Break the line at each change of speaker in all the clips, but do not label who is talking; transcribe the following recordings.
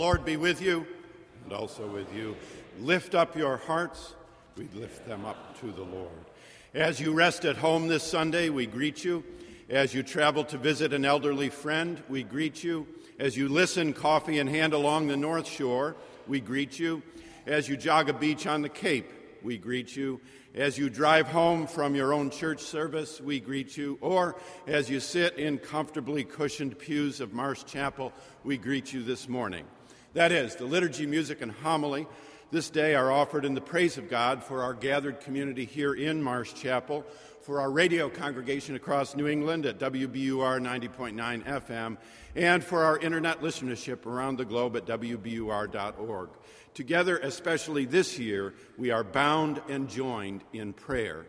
Lord be with you and also with you. Lift up your hearts. We lift them up to the Lord. As you rest at home this Sunday, we greet you. As you travel to visit an elderly friend, we greet you. As you listen, coffee in hand, along the North Shore, we greet you. As you jog a beach on the Cape, we greet you. As you drive home from your own church service, we greet you. Or as you sit in comfortably cushioned pews of Marsh Chapel, we greet you this morning. That is, the liturgy, music, and homily this day are offered in the praise of God for our gathered community here in Marsh Chapel, for our radio congregation across New England at WBUR 90.9 FM, and for our internet listenership around the globe at WBUR.org. Together, especially this year, we are bound and joined in prayer.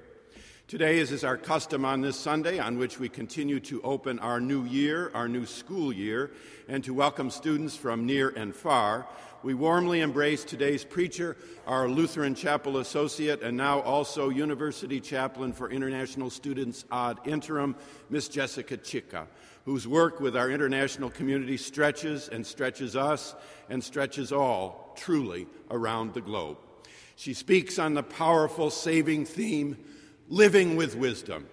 Today, as is our custom on this Sunday, on which we continue to open our new year, our new school year, and to welcome students from near and far, we warmly embrace today's preacher, our Lutheran Chapel Associate, and now also University Chaplain for International Students ad interim, Miss Jessica Chicka, whose work with our international community stretches and stretches us and stretches all truly around the globe. She speaks on the powerful saving theme, living with wisdom.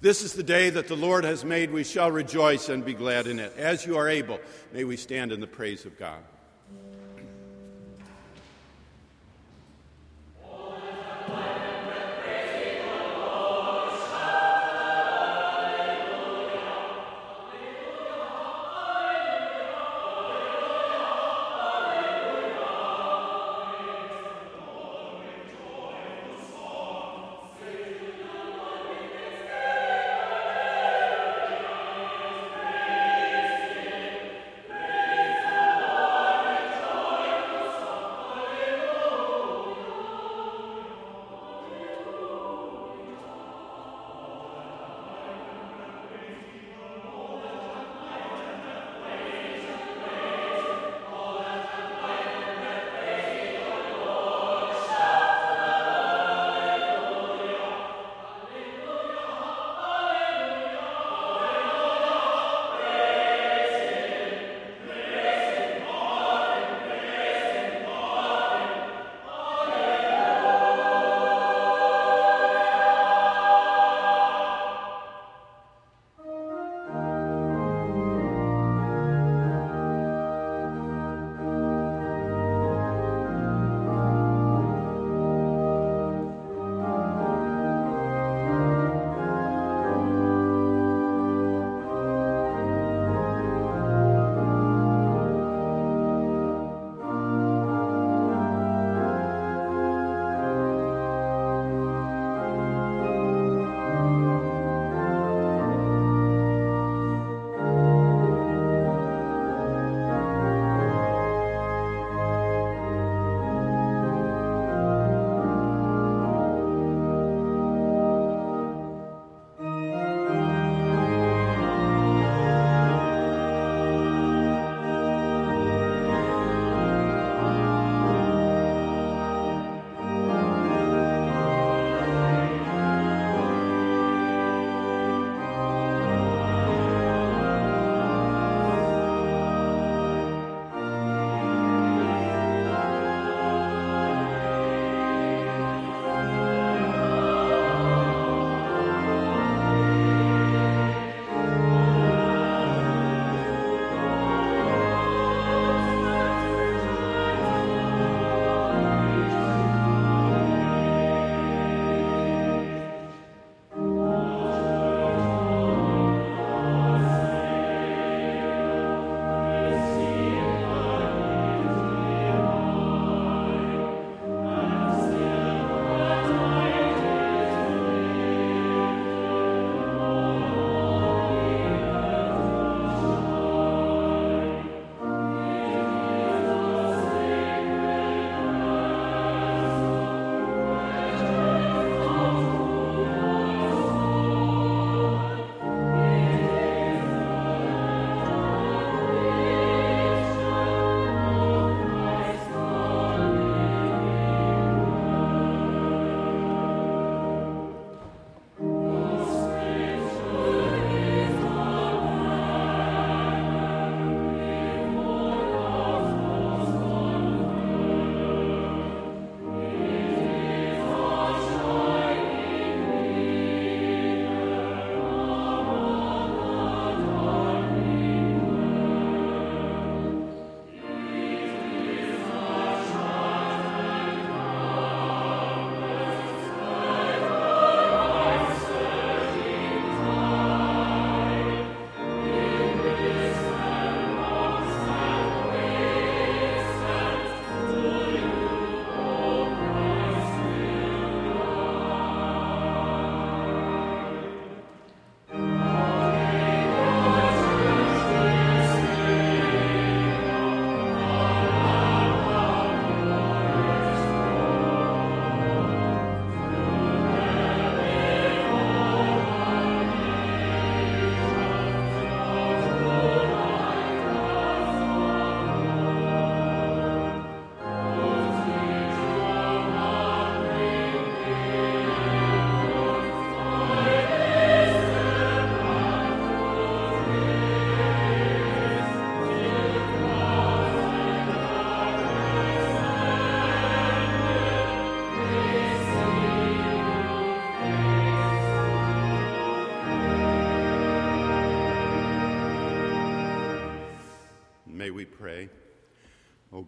This is the day that the Lord has made. We shall rejoice and be glad in it. As you are able, may we stand in the praise of God.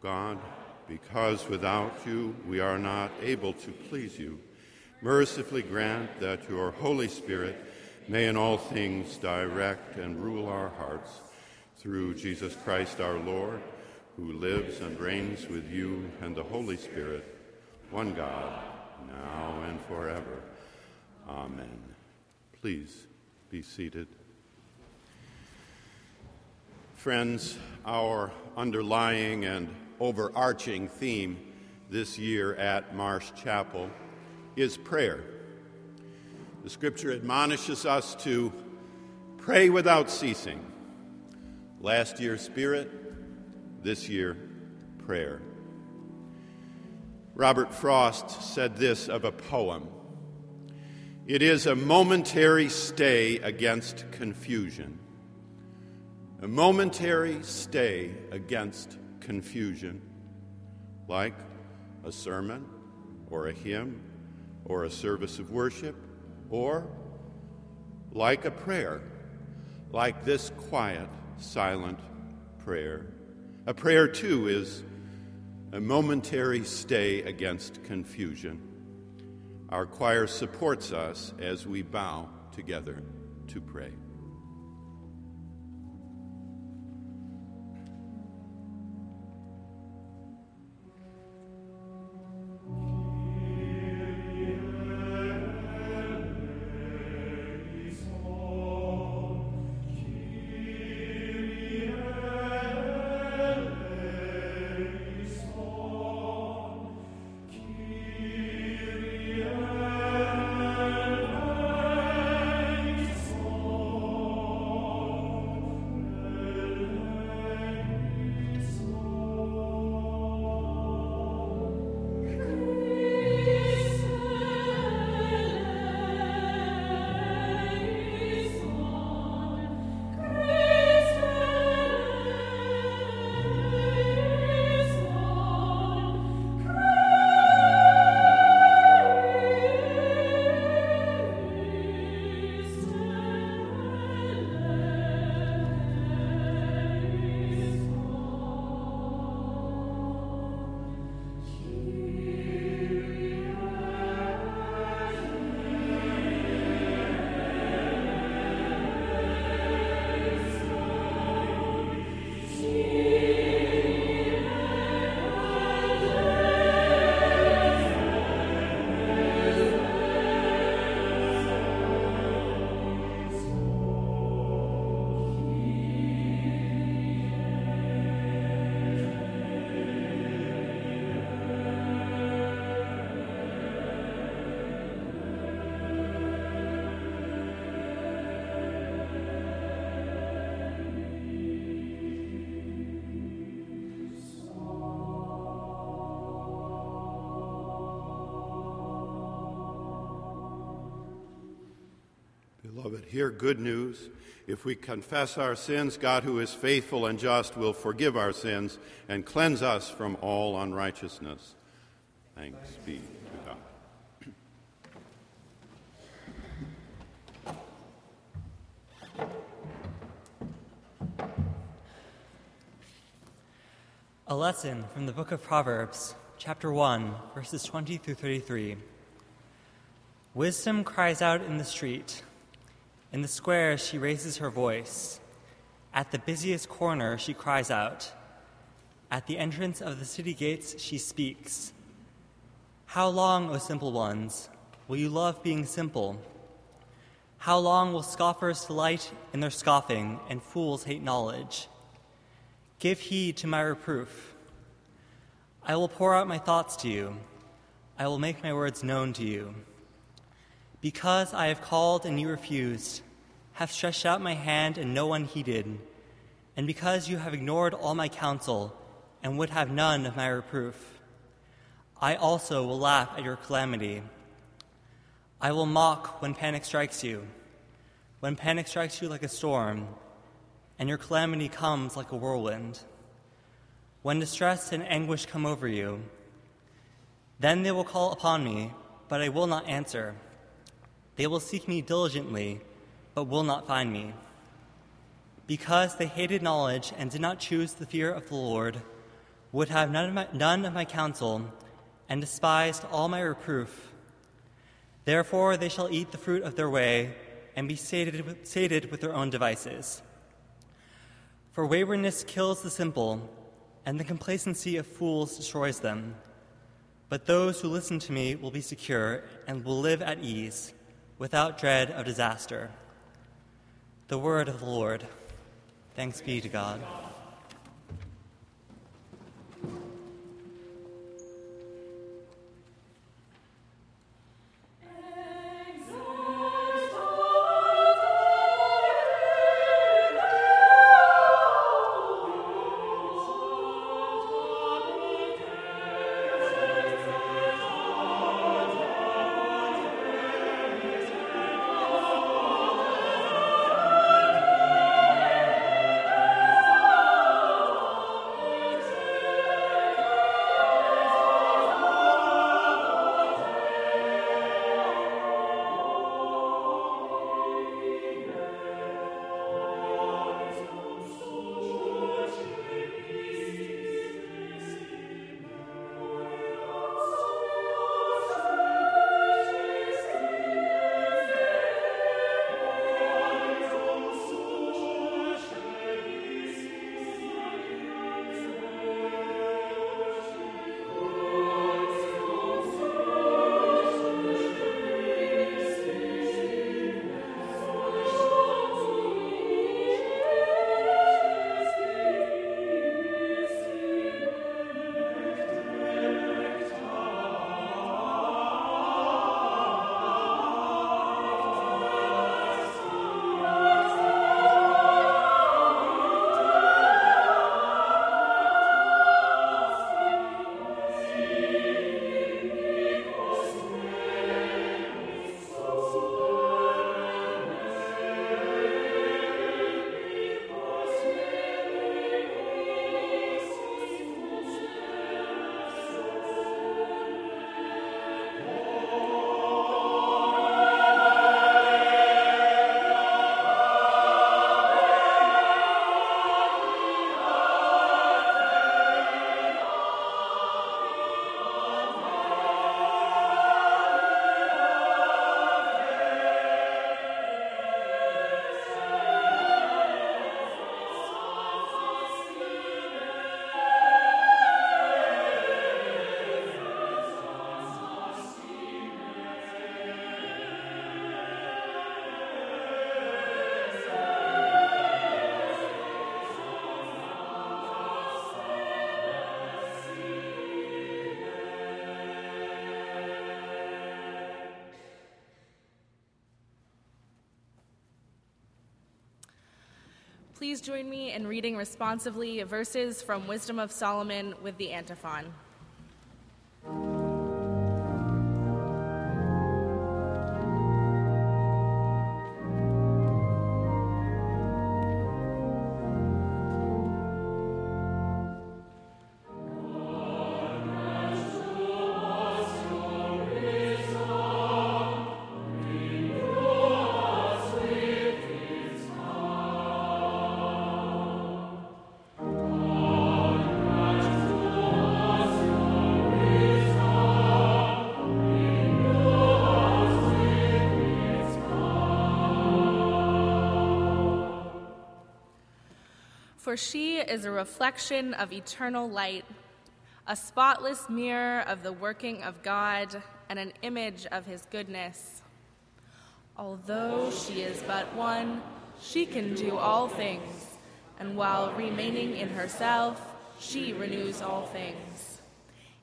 God, because without you we are not able to please you, mercifully grant that your Holy Spirit may in all things direct and rule our hearts through Jesus Christ our Lord, who lives and reigns with you and the Holy Spirit, one God, now and forever. Amen. Please be seated. Friends, our underlying and overarching theme this year at Marsh Chapel is prayer. The scripture admonishes us to pray without ceasing. Last year, spirit, this year, prayer. Robert Frost said this of a poem It is a momentary stay against confusion a momentary stay against confusion, like a sermon or a hymn or a service of worship, or like a prayer, like this quiet, silent prayer. A prayer, too, is a momentary stay against confusion. Our choir supports us as we bow together to pray. Hear good news. If we confess our sins, God, who is faithful and just, will forgive our sins and cleanse us from all unrighteousness. Thanks be to
God. A lesson from the book of Proverbs, chapter 1, verses 20 through 33. Wisdom cries out in the street. In the square, she raises her voice. At the busiest corner, she cries out. At the entrance of the city gates, she speaks. How long, O simple ones, will you love being simple? How long will scoffers delight in their scoffing and fools hate knowledge? Give heed to my reproof. I will pour out my thoughts to you. I will make my words known to you. Because I have called and you refused, have stretched out my hand and no one heeded, and because you have ignored all my counsel and would have none of my reproof, I also will laugh at your calamity. I will mock when panic strikes you, when panic strikes you like a storm, and your calamity comes like a whirlwind. When distress and anguish come over you, then they will call upon me, but I will not answer. They will seek me diligently, but will not find me. Because they hated knowledge and did not choose the fear of the Lord, would have none of my, none of my counsel, and despised all my reproof. Therefore they shall eat the fruit of their way and be sated with, sated with their own devices. For waywardness kills the simple, and the complacency of fools destroys them. But those who listen to me will be secure and will live at ease, without dread of disaster. The word of the Lord. Thanks be to God.
Please join me in reading responsively verses from Wisdom of Solomon with the antiphon. For she is a reflection of eternal light, a spotless mirror of the working of God, and an image of his goodness. Although she is but one, she can do all things, and while remaining in herself, she renews all things.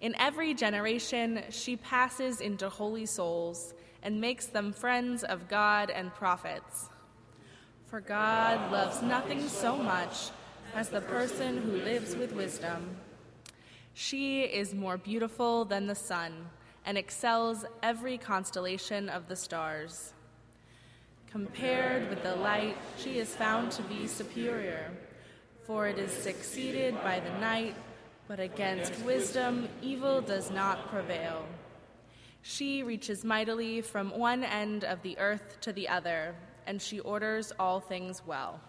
In every generation, she passes into holy souls and makes them friends of God and prophets. For God loves nothing so much as the person who lives with wisdom. She is more beautiful than the sun and excels every constellation of the stars. Compared with the light, she is found to be superior, for it is succeeded by the night, but against wisdom evil does not prevail. She reaches mightily from one end of the earth to the other, and she orders all things well.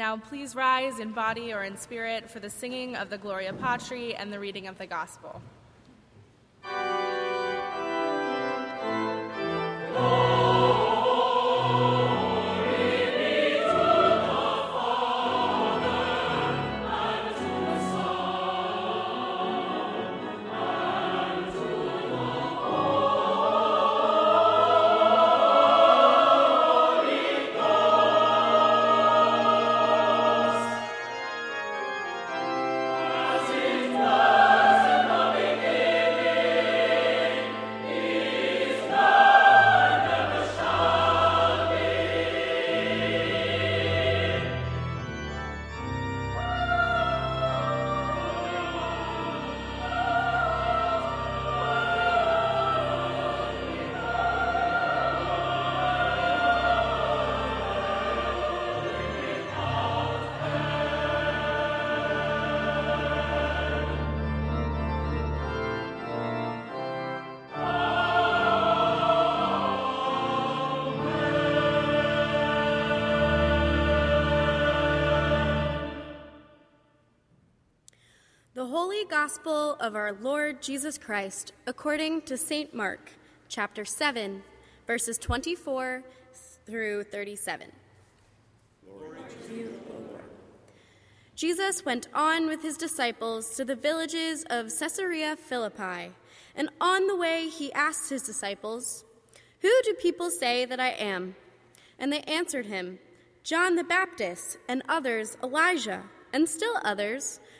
Now please rise in body or in spirit for the singing of the Gloria Patri and the reading of the Gospel.
Holy Gospel of our Lord Jesus Christ according to St. Mark, chapter 7, verses 24 through 37. Jesus went on with his disciples to the villages of Caesarea Philippi, and on the way he asked his disciples, Who do people say that I am? And they answered him, John the Baptist, and others Elijah, and still others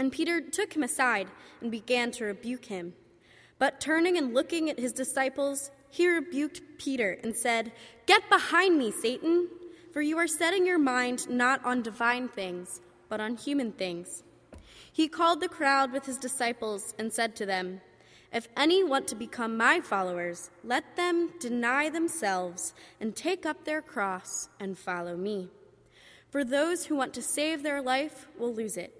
And Peter took him aside and began to rebuke him. But turning and looking at his disciples, he rebuked Peter and said, Get behind me, Satan, for you are setting your mind not on divine things, but on human things. He called the crowd with his disciples and said to them, If any want to become my followers, let them deny themselves and take up their cross and follow me. For those who want to save their life will lose it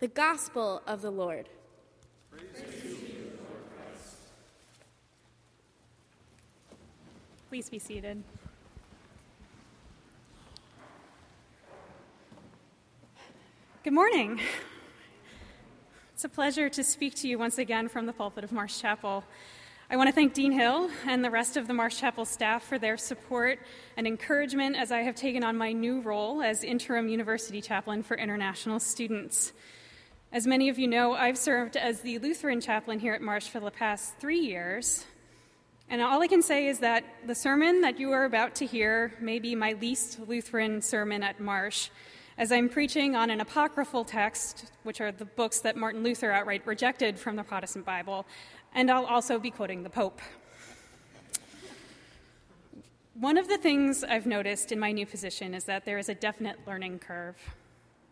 The Gospel of the Lord.
Please be seated. Good morning. It's a pleasure to speak to you once again from the pulpit of Marsh Chapel. I want to thank Dean Hill and the rest of the Marsh Chapel staff for their support and encouragement as I have taken on my new role as interim university chaplain for international students. As many of you know, I've served as the Lutheran chaplain here at Marsh for the past three years. And all I can say is that the sermon that you are about to hear may be my least Lutheran sermon at Marsh, as I'm preaching on an apocryphal text, which are the books that Martin Luther outright rejected from the Protestant Bible, and I'll also be quoting the Pope. One of the things I've noticed in my new position is that there is a definite learning curve.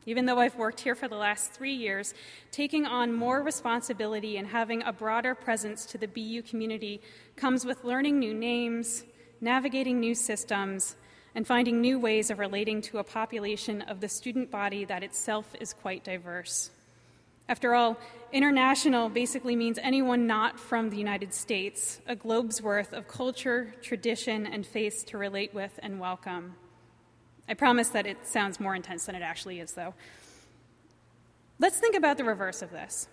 Even though I've worked here for the last three years, taking on more responsibility and having a broader presence to the BU community comes with learning new names, navigating new systems, and finding new ways of relating to a population of the student body that itself is quite diverse. After all, international basically means anyone not from the United States, a globe's worth of culture, tradition, and faith to relate with and welcome. I promise that it sounds more intense than it actually is, though. Let's think about the reverse of this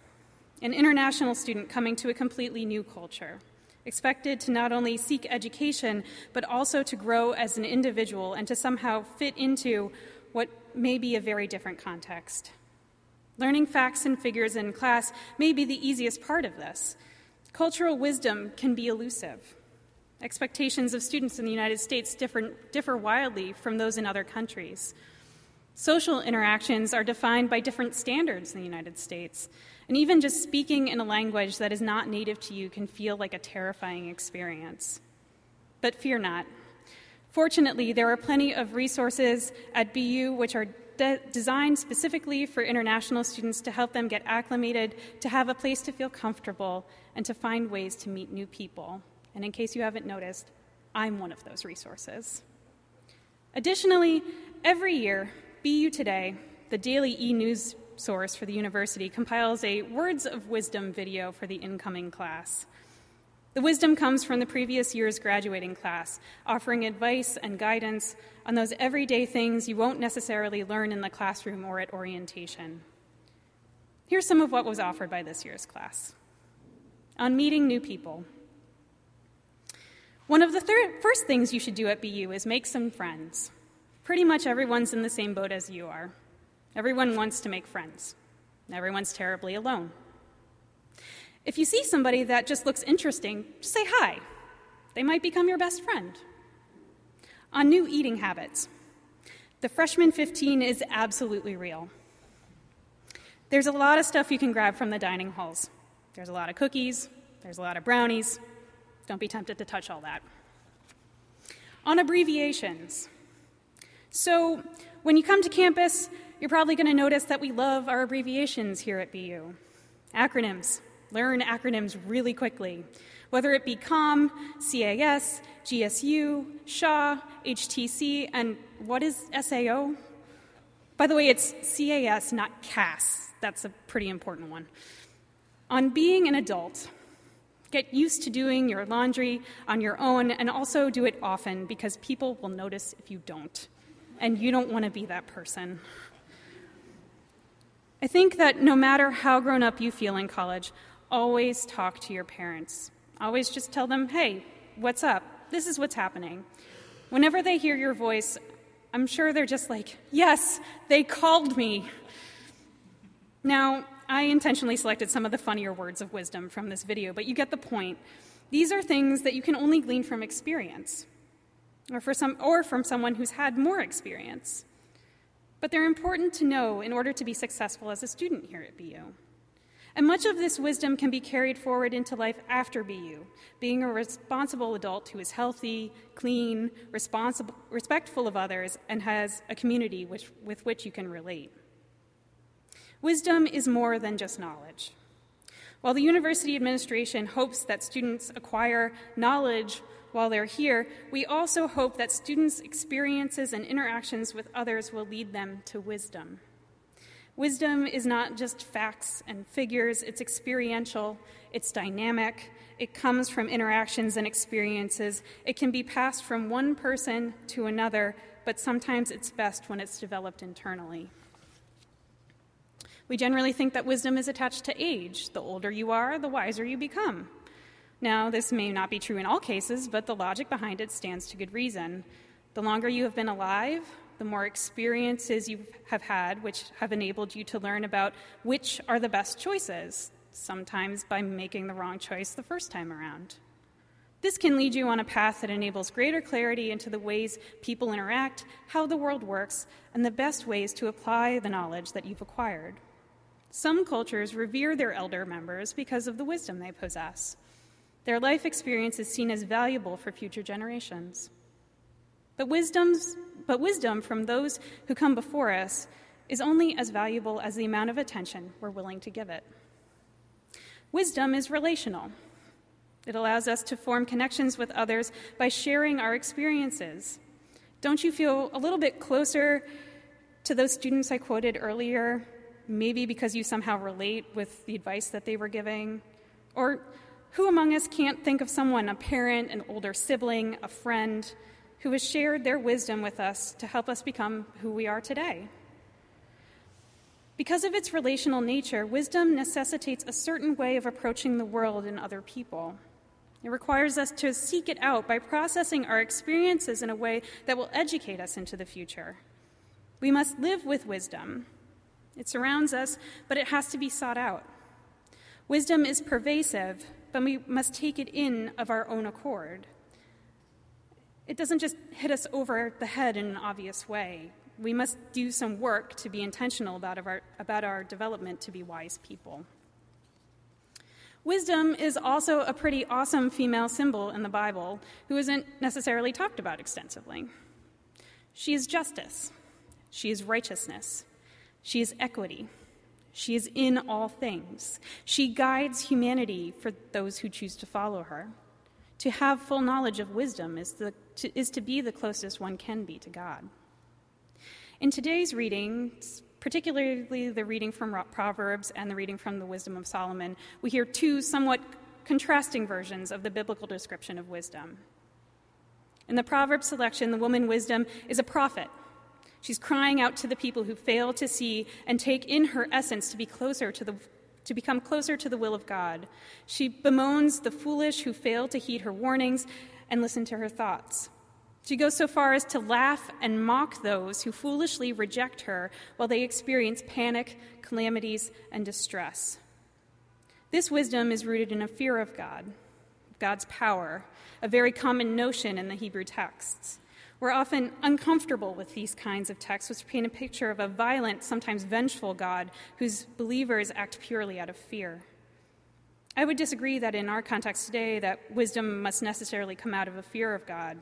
an international student coming to a completely new culture, expected to not only seek education, but also to grow as an individual and to somehow fit into what may be a very different context. Learning facts and figures in class may be the easiest part of this. Cultural wisdom can be elusive. Expectations of students in the United States differ, differ wildly from those in other countries. Social interactions are defined by different standards in the United States, and even just speaking in a language that is not native to you can feel like a terrifying experience. But fear not. Fortunately, there are plenty of resources at BU which are de- designed specifically for international students to help them get acclimated, to have a place to feel comfortable, and to find ways to meet new people. And in case you haven't noticed, I'm one of those resources. Additionally, every year, BU Today, the daily e news source for the university, compiles a Words of Wisdom video for the incoming class. The wisdom comes from the previous year's graduating class, offering advice and guidance on those everyday things you won't necessarily learn in the classroom or at orientation. Here's some of what was offered by this year's class on meeting new people. One of the thir- first things you should do at BU is make some friends. Pretty much everyone's in the same boat as you are. Everyone wants to make friends. Everyone's terribly alone. If you see somebody that just looks interesting, just say hi. They might become your best friend. On new eating habits, the freshman 15 is absolutely real. There's a lot of stuff you can grab from the dining halls. There's a lot of cookies, there's a lot of brownies. Don't be tempted to touch all that. On abbreviations. So, when you come to campus, you're probably going to notice that we love our abbreviations here at BU. Acronyms, learn acronyms really quickly, whether it be COM, CAS, GSU, SHA, HTC, and what is SAO? By the way, it's CAS, not CAS. That's a pretty important one. On being an adult, get used to doing your laundry on your own and also do it often because people will notice if you don't. And you don't want to be that person. I think that no matter how grown up you feel in college, always talk to your parents. Always just tell them, hey, what's up? This is what's happening. Whenever they hear your voice, I'm sure they're just like, yes, they called me. Now, I intentionally selected some of the funnier words of wisdom from this video, but you get the point. These are things that you can only glean from experience, or, for some, or from someone who's had more experience. But they're important to know in order to be successful as a student here at BU. And much of this wisdom can be carried forward into life after BU, being a responsible adult who is healthy, clean, responsible, respectful of others, and has a community with which you can relate. Wisdom is more than just knowledge. While the university administration hopes that students acquire knowledge while they're here, we also hope that students' experiences and interactions with others will lead them to wisdom. Wisdom is not just facts and figures, it's experiential, it's dynamic, it comes from interactions and experiences. It can be passed from one person to another, but sometimes it's best when it's developed internally. We generally think that wisdom is attached to age. The older you are, the wiser you become. Now, this may not be true in all cases, but the logic behind it stands to good reason. The longer you have been alive, the more experiences you have had, which have enabled you to learn about which are the best choices, sometimes by making the wrong choice the first time around. This can lead you on a path that enables greater clarity into the ways people interact, how the world works, and the best ways to apply the knowledge that you've acquired. Some cultures revere their elder members because of the wisdom they possess. Their life experience is seen as valuable for future generations. But, but wisdom from those who come before us is only as valuable as the amount of attention we're willing to give it. Wisdom is relational. It allows us to form connections with others by sharing our experiences. Don't you feel a little bit closer to those students I quoted earlier? Maybe because you somehow relate with the advice that they were giving? Or who among us can't think of someone, a parent, an older sibling, a friend, who has shared their wisdom with us to help us become who we are today. Because of its relational nature, wisdom necessitates a certain way of approaching the world and other people. It requires us to seek it out by processing our experiences in a way that will educate us into the future. We must live with wisdom. It surrounds us, but it has to be sought out. Wisdom is pervasive, but we must take it in of our own accord. It doesn't just hit us over the head in an obvious way. We must do some work to be intentional about our, about our development to be wise people. Wisdom is also a pretty awesome female symbol in the Bible who isn't necessarily talked about extensively. She is justice, she is righteousness, she is equity, she is in all things. She guides humanity for those who choose to follow her. To have full knowledge of wisdom is, the, to, is to be the closest one can be to God. In today's reading, particularly the reading from Proverbs and the reading from the Wisdom of Solomon, we hear two somewhat contrasting versions of the biblical description of wisdom. In the Proverbs selection, the woman wisdom is a prophet. She's crying out to the people who fail to see and take in her essence to be closer to the to become closer to the will of God. She bemoans the foolish who fail to heed her warnings and listen to her thoughts. She goes so far as to laugh and mock those who foolishly reject her while they experience panic, calamities, and distress. This wisdom is rooted in a fear of God, God's power, a very common notion in the Hebrew texts. We're often uncomfortable with these kinds of texts, which paint a picture of a violent, sometimes vengeful God whose believers act purely out of fear. I would disagree that in our context today that wisdom must necessarily come out of a fear of God.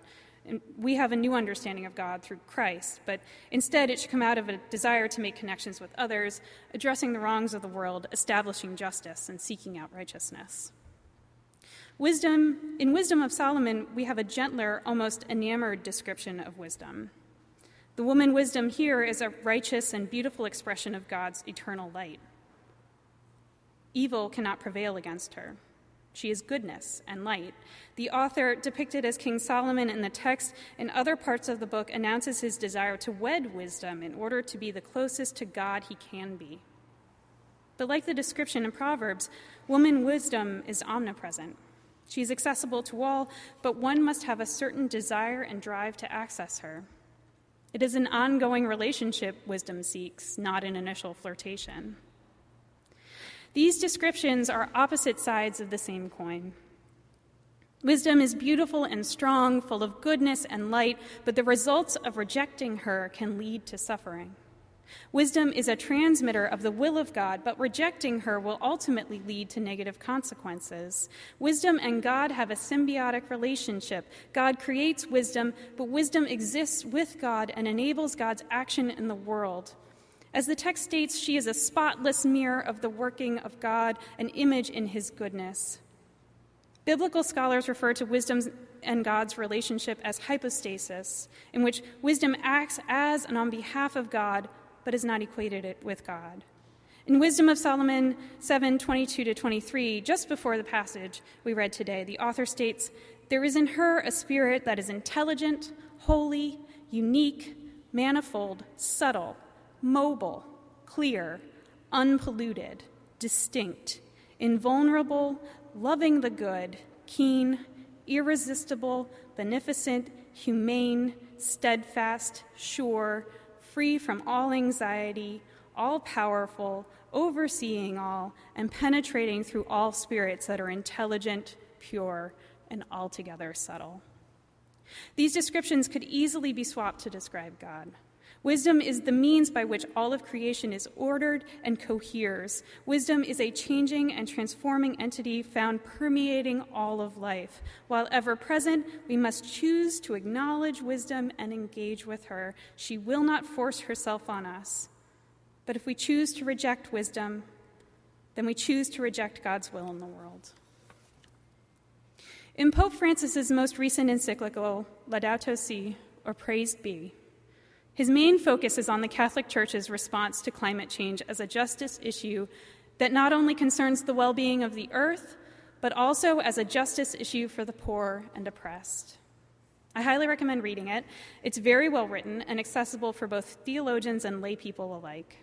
We have a new understanding of God through Christ, but instead it should come out of a desire to make connections with others, addressing the wrongs of the world, establishing justice, and seeking out righteousness. Wisdom, in Wisdom of Solomon, we have a gentler, almost enamored description of wisdom. The woman wisdom here is a righteous and beautiful expression of God's eternal light. Evil cannot prevail against her. She is goodness and light. The author, depicted as King Solomon in the text and other parts of the book, announces his desire to wed wisdom in order to be the closest to God he can be. But like the description in Proverbs, woman wisdom is omnipresent. She is accessible to all, but one must have a certain desire and drive to access her. It is an ongoing relationship wisdom seeks, not an initial flirtation. These descriptions are opposite sides of the same coin. Wisdom is beautiful and strong, full of goodness and light, but the results of rejecting her can lead to suffering. Wisdom is a transmitter of the will of God, but rejecting her will ultimately lead to negative consequences. Wisdom and God have a symbiotic relationship. God creates wisdom, but wisdom exists with God and enables God's action in the world. As the text states, she is a spotless mirror of the working of God, an image in his goodness. Biblical scholars refer to wisdom and God's relationship as hypostasis, in which wisdom acts as and on behalf of God, but has not equated it with God. In Wisdom of Solomon 7 22 to 23, just before the passage we read today, the author states, There is in her a spirit that is intelligent, holy, unique, manifold, subtle mobile, clear, unpolluted, distinct, invulnerable, loving the good, keen, irresistible, beneficent, humane, steadfast, sure, free from all anxiety, all powerful, overseeing all, and penetrating through all spirits that are intelligent, pure, and altogether subtle. These descriptions could easily be swapped to describe God. Wisdom is the means by which all of creation is ordered and coheres. Wisdom is a changing and transforming entity found permeating all of life. While ever present, we must choose to acknowledge wisdom and engage with her. She will not force herself on us. But if we choose to reject wisdom, then we choose to reject God's will in the world. In Pope Francis's most recent encyclical, Laudato Si, or Praised Be, his main focus is on the Catholic Church's response to climate change as a justice issue that not only concerns the well being of the earth, but also as a justice issue for the poor and oppressed. I highly recommend reading it. It's very well written and accessible for both theologians and lay people alike.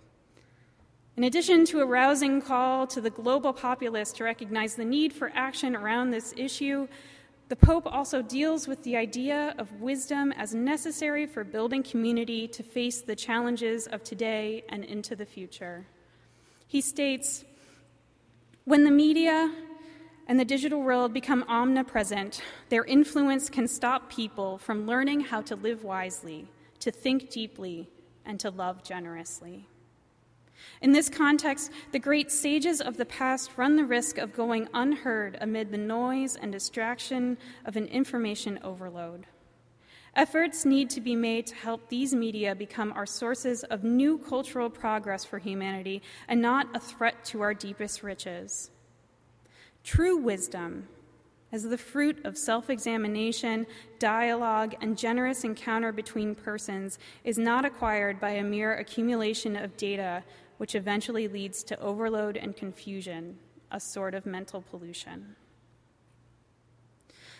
In addition to a rousing call to the global populace to recognize the need for action around this issue, The Pope also deals with the idea of wisdom as necessary for building community to face the challenges of today and into the future. He states When the media and the digital world become omnipresent, their influence can stop people from learning how to live wisely, to think deeply, and to love generously. In this context, the great sages of the past run the risk of going unheard amid the noise and distraction of an information overload. Efforts need to be made to help these media become our sources of new cultural progress for humanity and not a threat to our deepest riches. True wisdom, as the fruit of self examination, dialogue, and generous encounter between persons, is not acquired by a mere accumulation of data which eventually leads to overload and confusion, a sort of mental pollution.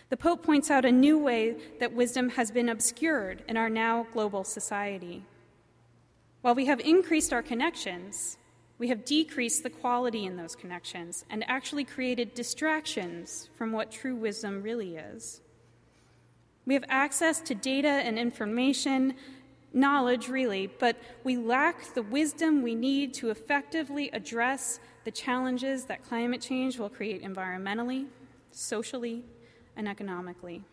The Pope points out a new way that wisdom has been obscured in our now global society. While we have increased our connections, we have decreased the quality in those connections and actually created distractions from what true wisdom really is. We have access to data and information knowledge, really, but we lack the wisdom we need to effectively address the challenges that climate change will create environmentally, socially, and economically.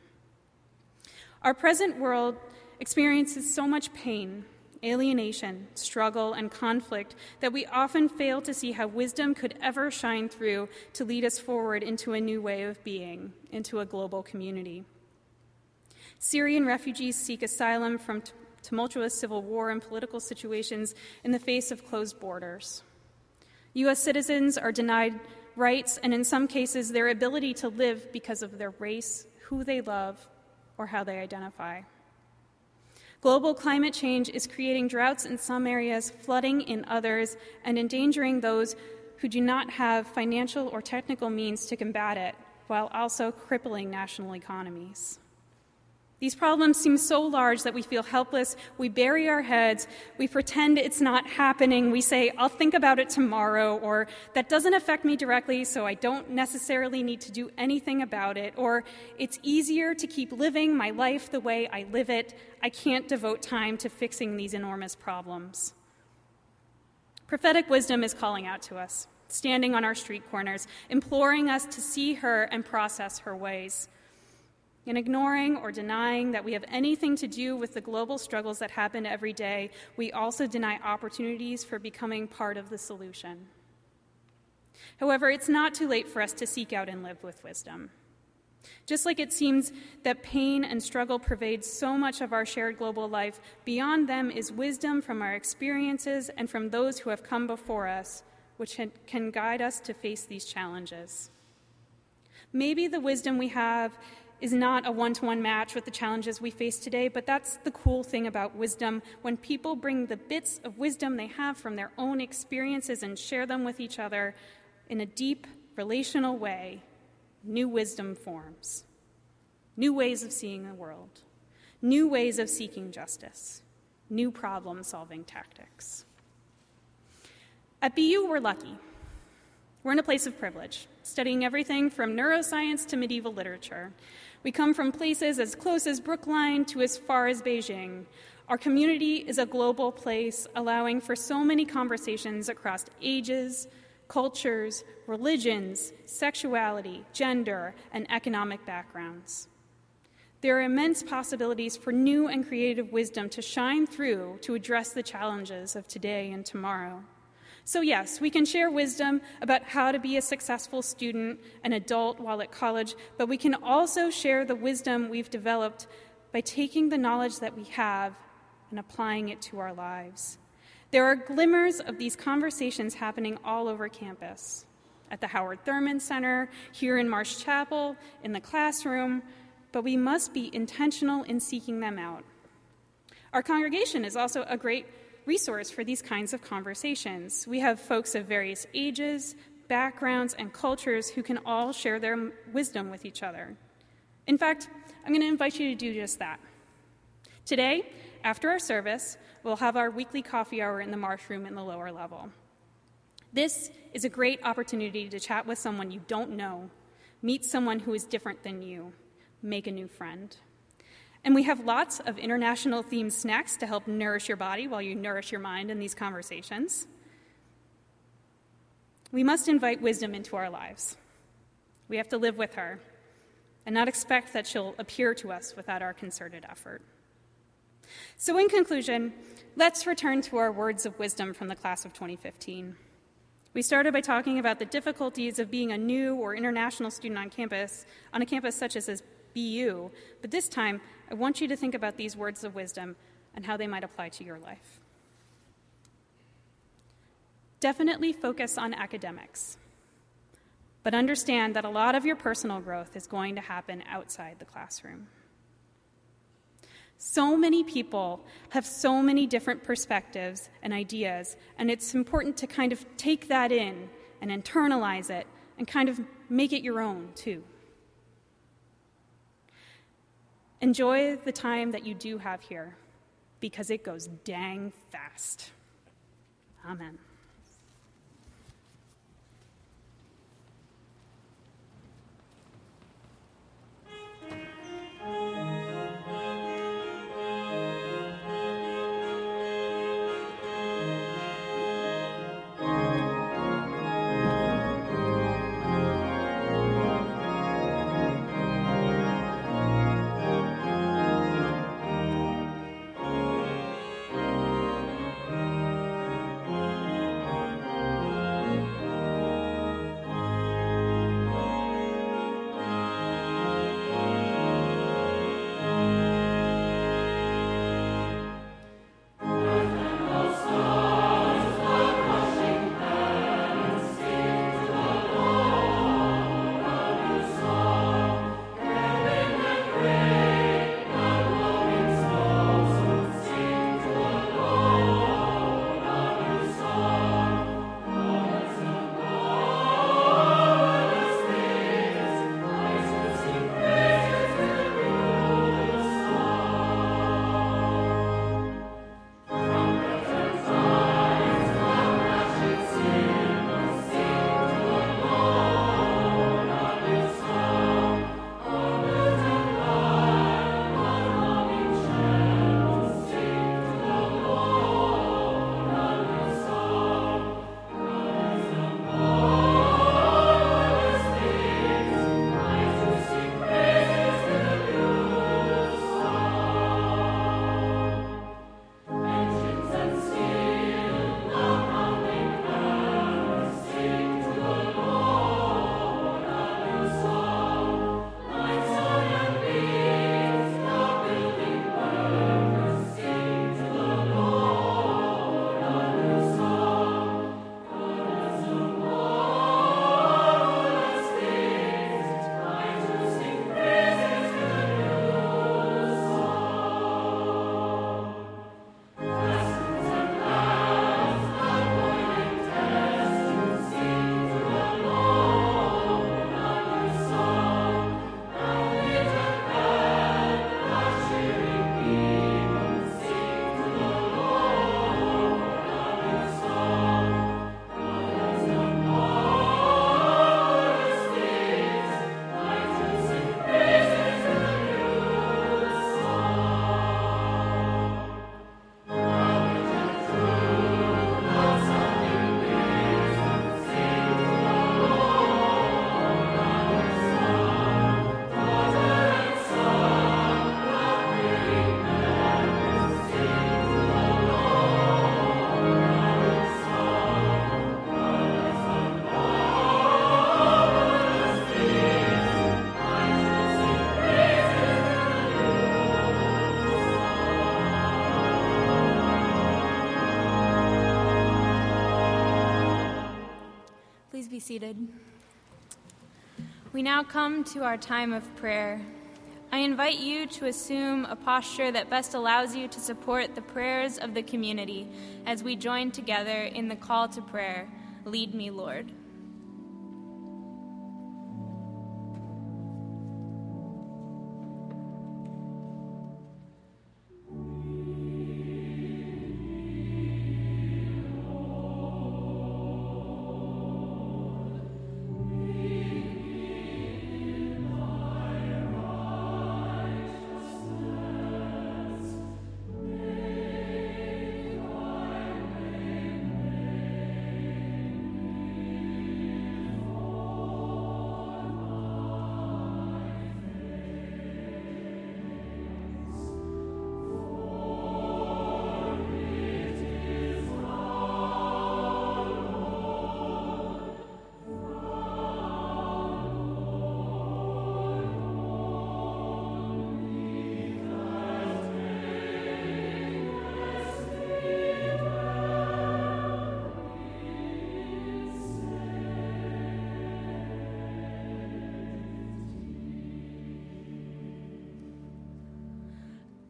Our present world experiences so much pain, alienation, struggle, and conflict that we often fail to see how wisdom could ever shine through to lead us forward into a new way of being, into a global community. Syrian refugees seek asylum from tumultuous civil war and political situations in the face of closed borders. U.S. citizens are denied rights and, in some cases, their ability to live because of their race, who they love, or how they identify. Global climate change is creating droughts in some areas, flooding in others, and endangering those who do not have financial or technical means to combat it, while also crippling national economies. These problems seem so large that we feel helpless. We bury our heads. We pretend it's not happening. We say, I'll think about it tomorrow, or that doesn't affect me directly, so I don't necessarily need to do anything about it, or it's easier to keep living my life the way I live it. I can't devote time to fixing these enormous problems. Prophetic wisdom is calling out to us, standing on our street corners, imploring us to see her and process her ways. In ignoring or denying that we have anything to do with the global struggles that happen every day, we also deny opportunities for becoming part of the solution. However, it's not too late for us to seek out and live with wisdom. Just like it seems that pain and struggle pervade so much of our shared global life, beyond them is wisdom from our experiences and from those who have come before us, which can guide us to face these challenges. Maybe the wisdom we have is not a one to one match with the challenges we face today, but that's the cool thing about wisdom. When people bring the bits of wisdom they have from their own experiences and share them with each other in a deep, relational way, new wisdom forms, new ways of seeing the world, new ways of seeking justice, new problem solving tactics. At BU, we're lucky. We're in a place of privilege, studying everything from neuroscience to medieval literature. We come from places as close as Brookline to as far as Beijing. Our community is a global place, allowing for so many conversations across ages, cultures, religions, sexuality, gender, and economic backgrounds. There are immense possibilities for new and creative wisdom to shine through to address the challenges of today and tomorrow. So, yes, we can share wisdom about how to be a successful student, an adult while at college, but we can also share the wisdom we've developed by taking the knowledge that we have and applying it to our lives. There are glimmers of these conversations happening all over campus at the Howard Thurman Center, here in Marsh Chapel, in the classroom, but we must be intentional in seeking them out. Our congregation is also a great resource for these kinds of conversations. We have folks of various ages, backgrounds, and cultures who can all share their wisdom with each other. In fact, I'm going to invite you to do just that. Today, after our service, we'll have our weekly coffee hour in the Marsh Room in the lower level. This is a great opportunity to chat with someone you don't know, meet someone who is different than you, make a new friend. And we have lots of international themed snacks to help nourish your body while you nourish your mind in these conversations. We must invite wisdom into our lives. We have to live with her and not expect that she'll appear to us without our concerted effort. So, in conclusion, let's return to our words of wisdom from the class of 2015. We started by talking about the difficulties of being a new or international student on campus, on a campus such as BU, but this time I want you to think about these words of wisdom and how they might apply to your life. Definitely focus on academics, but understand that a lot of your personal growth is going to happen outside the classroom. So many people have so many different perspectives and ideas, and it's important to kind of take that in and internalize it and kind of make it your own, too. Enjoy the time that you do have here because it goes dang fast. Amen.
Seated. We now come to our time of prayer. I invite you to assume a posture that best allows you to support the prayers of the community as we join together in the call to prayer Lead me, Lord.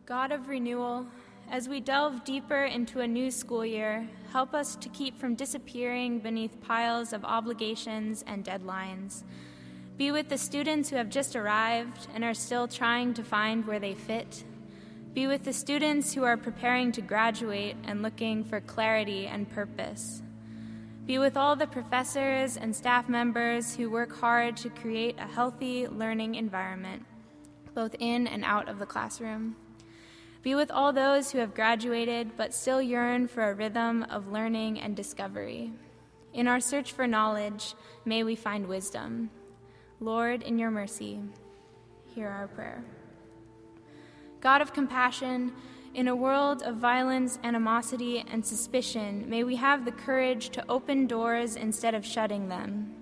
God of renewal, as we delve deeper into a new school year, help us to keep from disappearing beneath piles of obligations and deadlines. Be with the students who have just arrived and are still trying to find where they fit. Be with the students who are preparing to graduate and looking for clarity and purpose. Be with all the professors and staff members who work hard to create a healthy learning environment, both in and out of the classroom. Be with all those who have graduated but still yearn for a rhythm of learning and discovery. In our search for knowledge, may we find wisdom. Lord, in your mercy, hear our prayer. God of compassion, in a world of violence, animosity, and suspicion, may we have the courage to open doors instead of shutting them.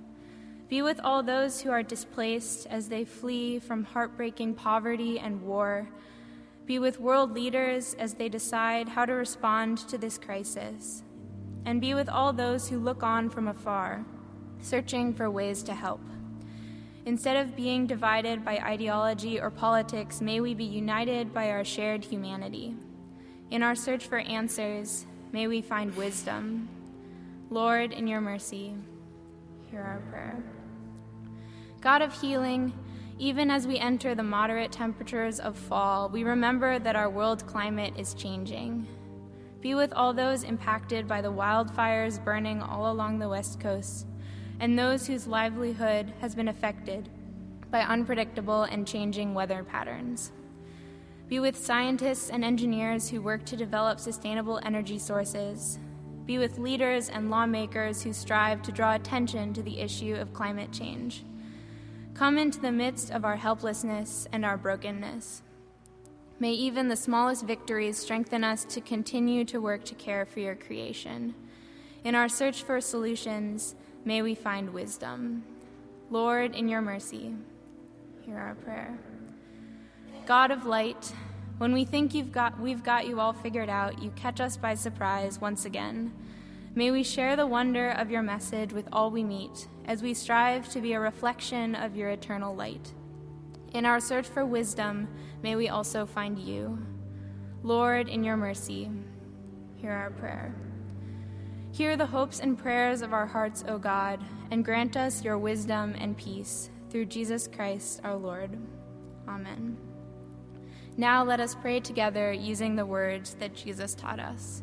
Be with all those who are displaced as they flee from heartbreaking poverty and war be with world leaders as they decide how to respond to this crisis. And be with all those who look on from afar, searching for ways to help. Instead of being divided by ideology or politics, may we be united by our shared humanity. In our search for answers, may we find wisdom. Lord, in your mercy, hear our prayer. God of healing, even as we enter the moderate temperatures of fall, we remember that our world climate is changing. Be with all those impacted by the wildfires burning all along the West Coast, and those whose livelihood has been affected by unpredictable and changing weather patterns. Be with scientists and engineers who work to develop sustainable energy sources. Be with leaders and lawmakers who strive to draw attention to the issue of climate change. Come into the midst of our helplessness and our brokenness. May even the smallest victories strengthen us to continue to work to care for your creation. In our search for solutions, may we find wisdom. Lord, in your mercy, hear our prayer. God of light, when we think you've got, we've got you all figured out, you catch us by surprise once again. May we share the wonder of your message with all we meet as we strive to be a reflection of your eternal light. In our search for wisdom, may we also find you. Lord, in your mercy, hear our prayer. Hear the hopes and prayers of our hearts, O God, and grant us your wisdom and peace through Jesus Christ our Lord. Amen. Now let us pray together using the words that Jesus taught us.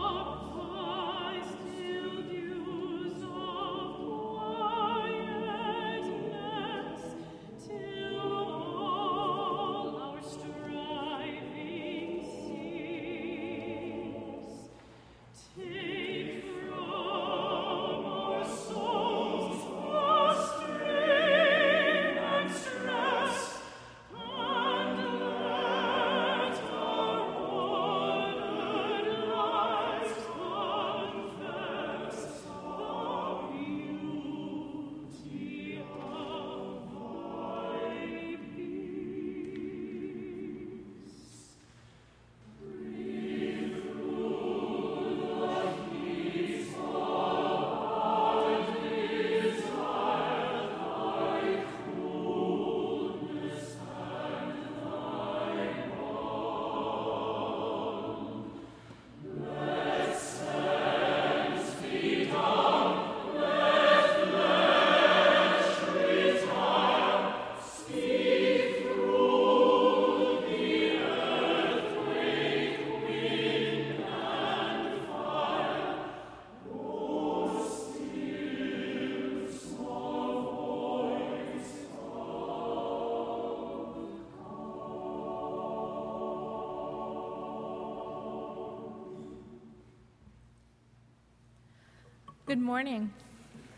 Good morning.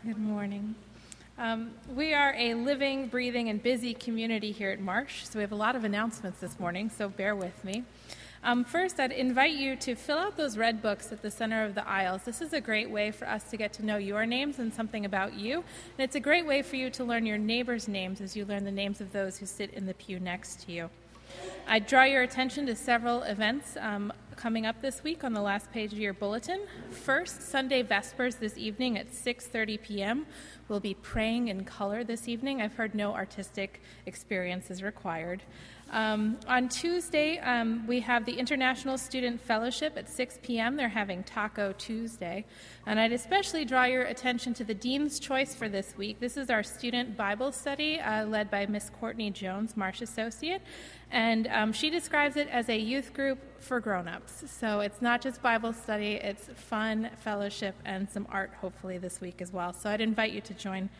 Good morning.
Um, we are a living, breathing, and busy community here at Marsh, so we have a lot of announcements this morning, so bear with me. Um, first, I'd invite you to fill out those red books at the center of the aisles. This is a great way for us to get to know your names and something about you. And it's a great way for you to learn your neighbors' names as you learn the names of those who sit in the pew next to you. I draw your attention to several events um, coming up this week on the last page of your bulletin. First, Sunday Vespers this evening at 6:30 p.m. We'll be praying in color this evening. I've heard no artistic experience is required. Um, on Tuesday, um, we have the International Student Fellowship at 6 p.m. They're having Taco Tuesday. And I'd especially draw your attention to the Dean's Choice for this week. This is our student Bible study uh, led by Miss Courtney Jones, Marsh Associate. And um, she describes it as a youth group for grown-ups. So it's not just Bible study, it's fun, fellowship, and some art hopefully this week as well. So I'd invite you to join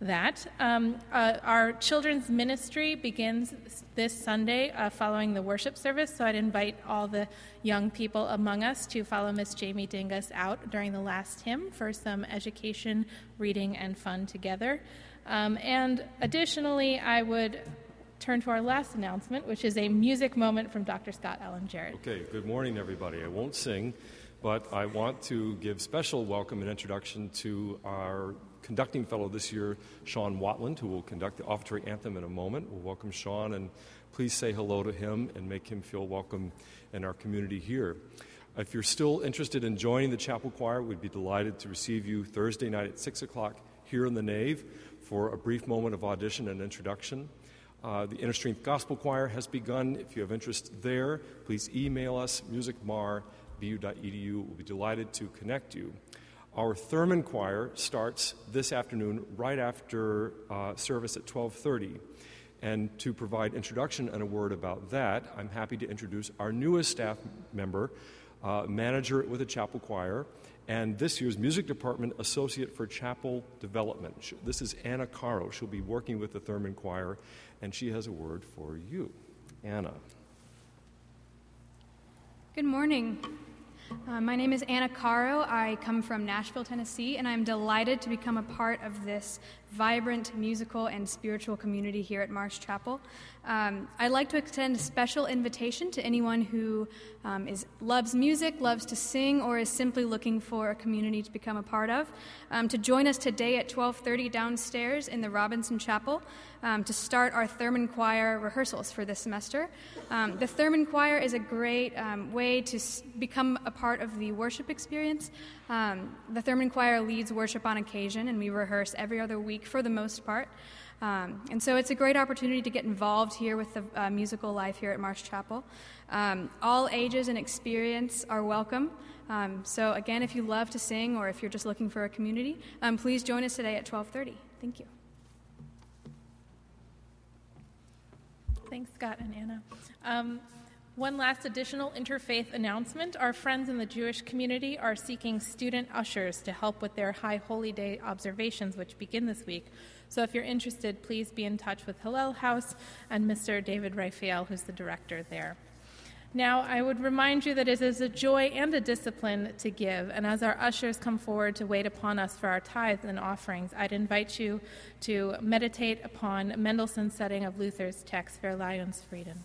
that. Um, uh, our children's ministry begins this Sunday uh, following the worship service, so I'd invite all the young people among us to follow Miss Jamie Dingus out during the last hymn for some education, reading, and fun together. Um, and additionally, I would turn to our last announcement, which is a music moment from Dr. Scott Allen Jarrett.
Okay, good morning, everybody. I won't sing, but I want to give special welcome and introduction to our conducting fellow this year, Sean Watland, who will conduct the offertory anthem in a moment. We'll welcome Sean and please say hello to him and make him feel welcome in our community here. If you're still interested in joining the chapel choir, we'd be delighted to receive you Thursday night at 6 o'clock here in the nave for a brief moment of audition and introduction. Uh, the Inner Gospel Choir has begun. If you have interest there, please email us, musicmar.bu.edu. We'll be delighted to connect you. Our Thurman Choir starts this afternoon right after uh, service at 12:30. And to provide introduction and a word about that, I'm happy to introduce our newest staff member, uh, manager with the chapel choir, and this year's music department associate for chapel development. This is Anna Caro. She'll be working with the Thurman Choir, and she has a word for you. Anna.
Good morning. Uh, my name is Anna Caro. I come from Nashville, Tennessee, and I'm delighted to become a part of this vibrant musical and spiritual community here at Marsh Chapel. Um, I'd like to extend a special invitation to anyone who um, is, loves music, loves to sing, or is simply looking for a community to become a part of, um, to join us today at 12:30 downstairs in the Robinson Chapel um, to start our Thurman Choir rehearsals for this semester. Um, the Thurman Choir is a great um, way to s- become a part of the worship experience. The Thurman Choir leads worship on occasion, and we rehearse every other week for the most part. Um, and so it's a great opportunity to get involved here with the uh, musical life here at Marsh Chapel. Um, all ages and experience are welcome. Um, so again, if you love to sing or if you're just looking for a community, um, please join us today at 12:30. Thank you.
Thanks, Scott and Anna. One last additional interfaith announcement. Our friends in the Jewish community are seeking student ushers to help with their High Holy Day observations, which begin this week. So if you're interested, please be in touch with Hillel House and Mr. David Raphael, who's the director there. Now, I would remind you that it is a joy and a discipline to give, and as our ushers come forward to wait upon us for our tithes and offerings, I'd invite you to meditate upon Mendelssohn's setting of Luther's text, Verleih uns Frieden.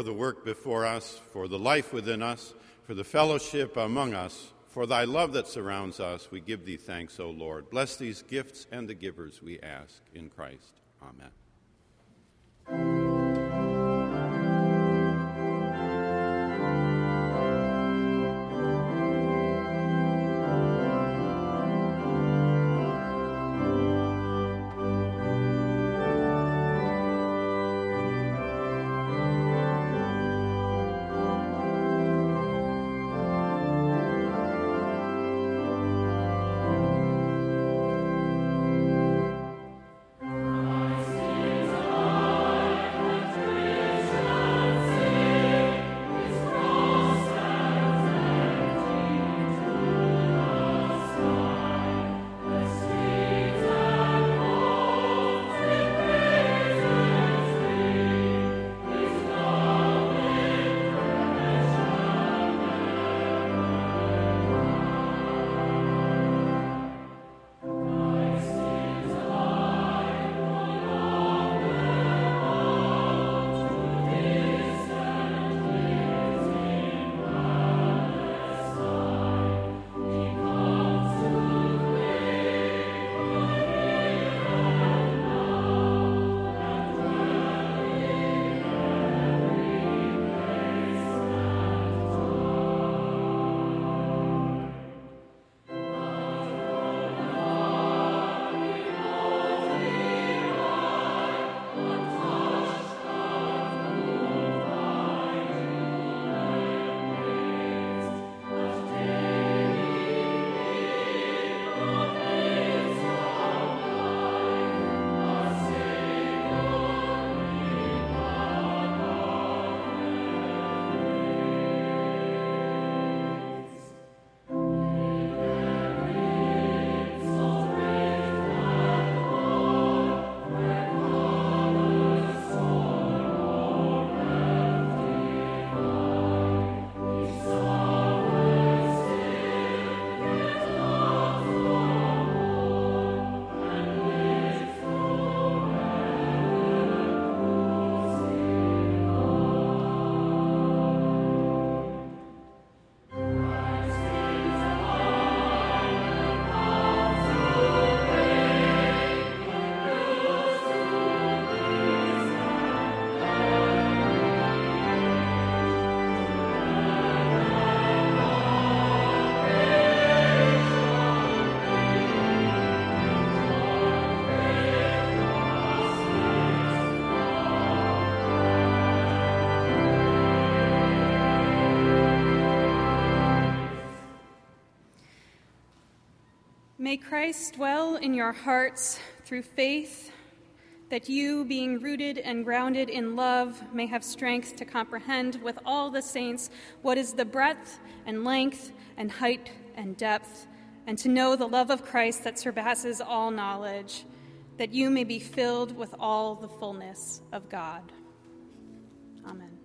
for the work before us, for the life within us, for the fellowship among us, for thy love that surrounds us. We give thee thanks, O Lord. Bless these gifts and the givers, we ask in Christ. Amen.
May Christ dwell in your hearts through faith, that you, being rooted and grounded in love, may have strength to comprehend with all the saints what is the breadth and length and height and depth, and to know the love of Christ that surpasses all knowledge, that you may be filled with all the fullness of God. Amen.